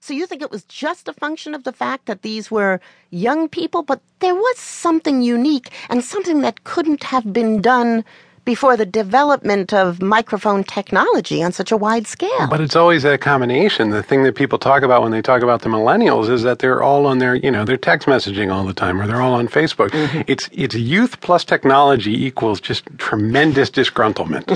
So you think it was just a function of the fact that these were young people, but there was something unique and something that couldn't have been done before the development of microphone technology on such a wide scale. But it's always that combination. The thing that people talk about when they talk about the millennials is that they're all on their, you know, they're text messaging all the time or they're all on Facebook. Mm-hmm. It's it's youth plus technology equals just tremendous disgruntlement.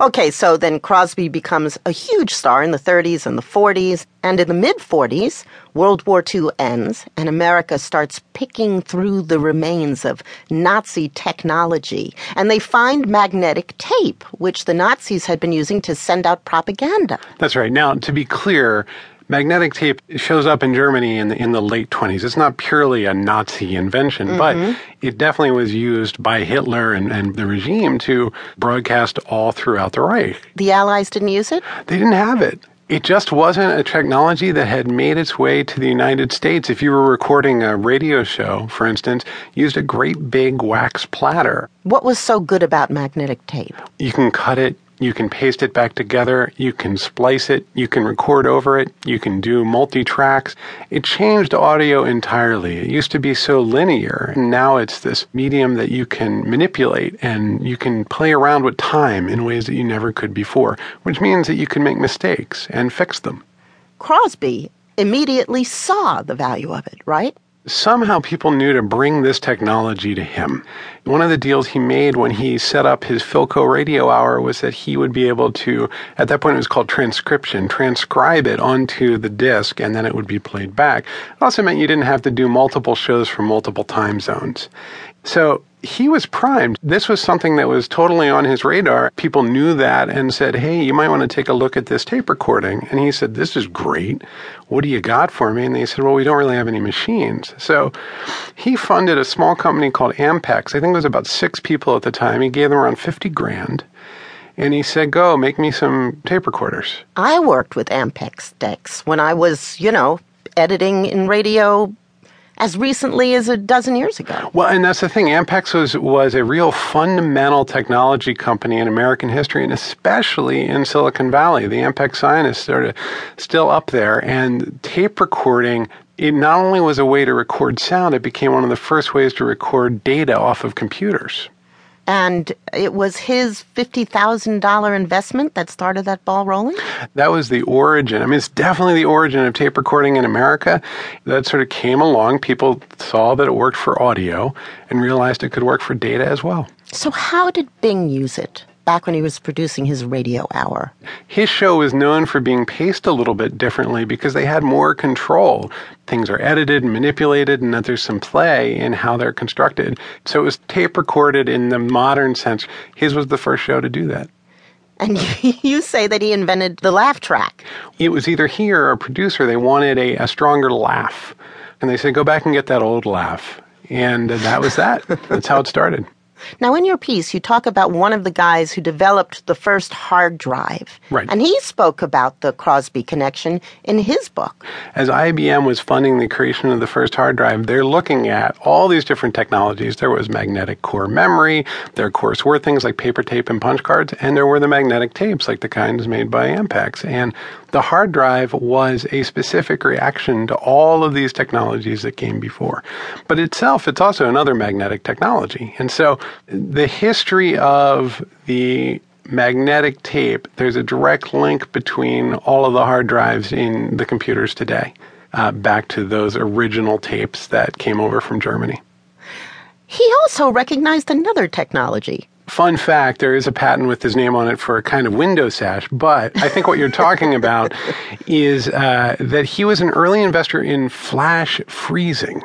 okay, so then Crosby becomes a huge star in the 30s and the 40s and in the mid 40s, World War II ends and America starts picking through the remains of Nazi technology. And they find magnetic tape, which the Nazis had been using to send out propaganda. That's right. Now, to be clear, magnetic tape shows up in Germany in the, in the late 20s. It's not purely a Nazi invention, mm-hmm. but it definitely was used by Hitler and, and the regime to broadcast all throughout the Reich. The Allies didn't use it? They didn't have it it just wasn't a technology that had made its way to the United States. If you were recording a radio show, for instance, used a great big wax platter. What was so good about magnetic tape? You can cut it you can paste it back together. You can splice it. You can record over it. You can do multi tracks. It changed audio entirely. It used to be so linear, and now it's this medium that you can manipulate and you can play around with time in ways that you never could before, which means that you can make mistakes and fix them. Crosby immediately saw the value of it, right? Somehow people knew to bring this technology to him. One of the deals he made when he set up his Philco radio hour was that he would be able to, at that point it was called transcription, transcribe it onto the disc and then it would be played back. It also meant you didn't have to do multiple shows for multiple time zones. So he was primed. This was something that was totally on his radar. People knew that and said, Hey, you might want to take a look at this tape recording. And he said, This is great. What do you got for me? And they said, Well, we don't really have any machines. So he funded a small company called Ampex. I think it was about six people at the time. He gave them around 50 grand. And he said, Go, make me some tape recorders. I worked with Ampex decks when I was, you know, editing in radio as recently as a dozen years ago. Well, and that's the thing. Ampex was, was a real fundamental technology company in American history, and especially in Silicon Valley. The Ampex scientists are still up there, and tape recording it not only was a way to record sound, it became one of the first ways to record data off of computers. And it was his $50,000 investment that started that ball rolling? That was the origin. I mean, it's definitely the origin of tape recording in America. That sort of came along. People saw that it worked for audio and realized it could work for data as well. So, how did Bing use it? Back when he was producing his radio hour. His show was known for being paced a little bit differently because they had more control. Things are edited and manipulated, and that there's some play in how they're constructed. So it was tape recorded in the modern sense. His was the first show to do that. And you say that he invented the laugh track. It was either he or a producer. They wanted a, a stronger laugh. And they said, go back and get that old laugh. And that was that. That's how it started. Now, in your piece, you talk about one of the guys who developed the first hard drive. Right. And he spoke about the Crosby connection in his book. As IBM was funding the creation of the first hard drive, they're looking at all these different technologies. There was magnetic core memory, there, of course, were things like paper tape and punch cards, and there were the magnetic tapes, like the kinds made by Ampex. And the hard drive was a specific reaction to all of these technologies that came before. But itself, it's also another magnetic technology. And so the history of the magnetic tape, there's a direct link between all of the hard drives in the computers today uh, back to those original tapes that came over from Germany. He also recognized another technology Fun fact there is a patent with his name on it for a kind of window sash, but I think what you're talking about is uh, that he was an early investor in flash freezing.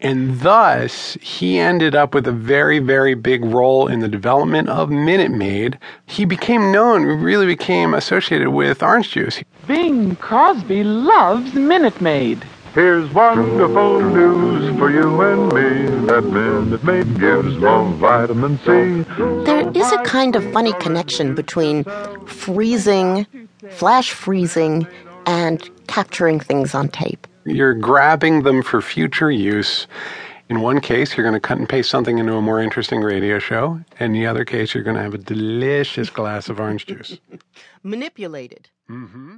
And thus, he ended up with a very, very big role in the development of Minute Maid. He became known, really became associated with orange juice. Bing Crosby loves Minute Maid. Here's wonderful news for you and me that Minute Maid gives more vitamin C. There is a kind of funny connection between freezing, flash freezing, and capturing things on tape. You're grabbing them for future use. In one case, you're going to cut and paste something into a more interesting radio show. In the other case, you're going to have a delicious glass of orange juice. Manipulated. Mm-hmm.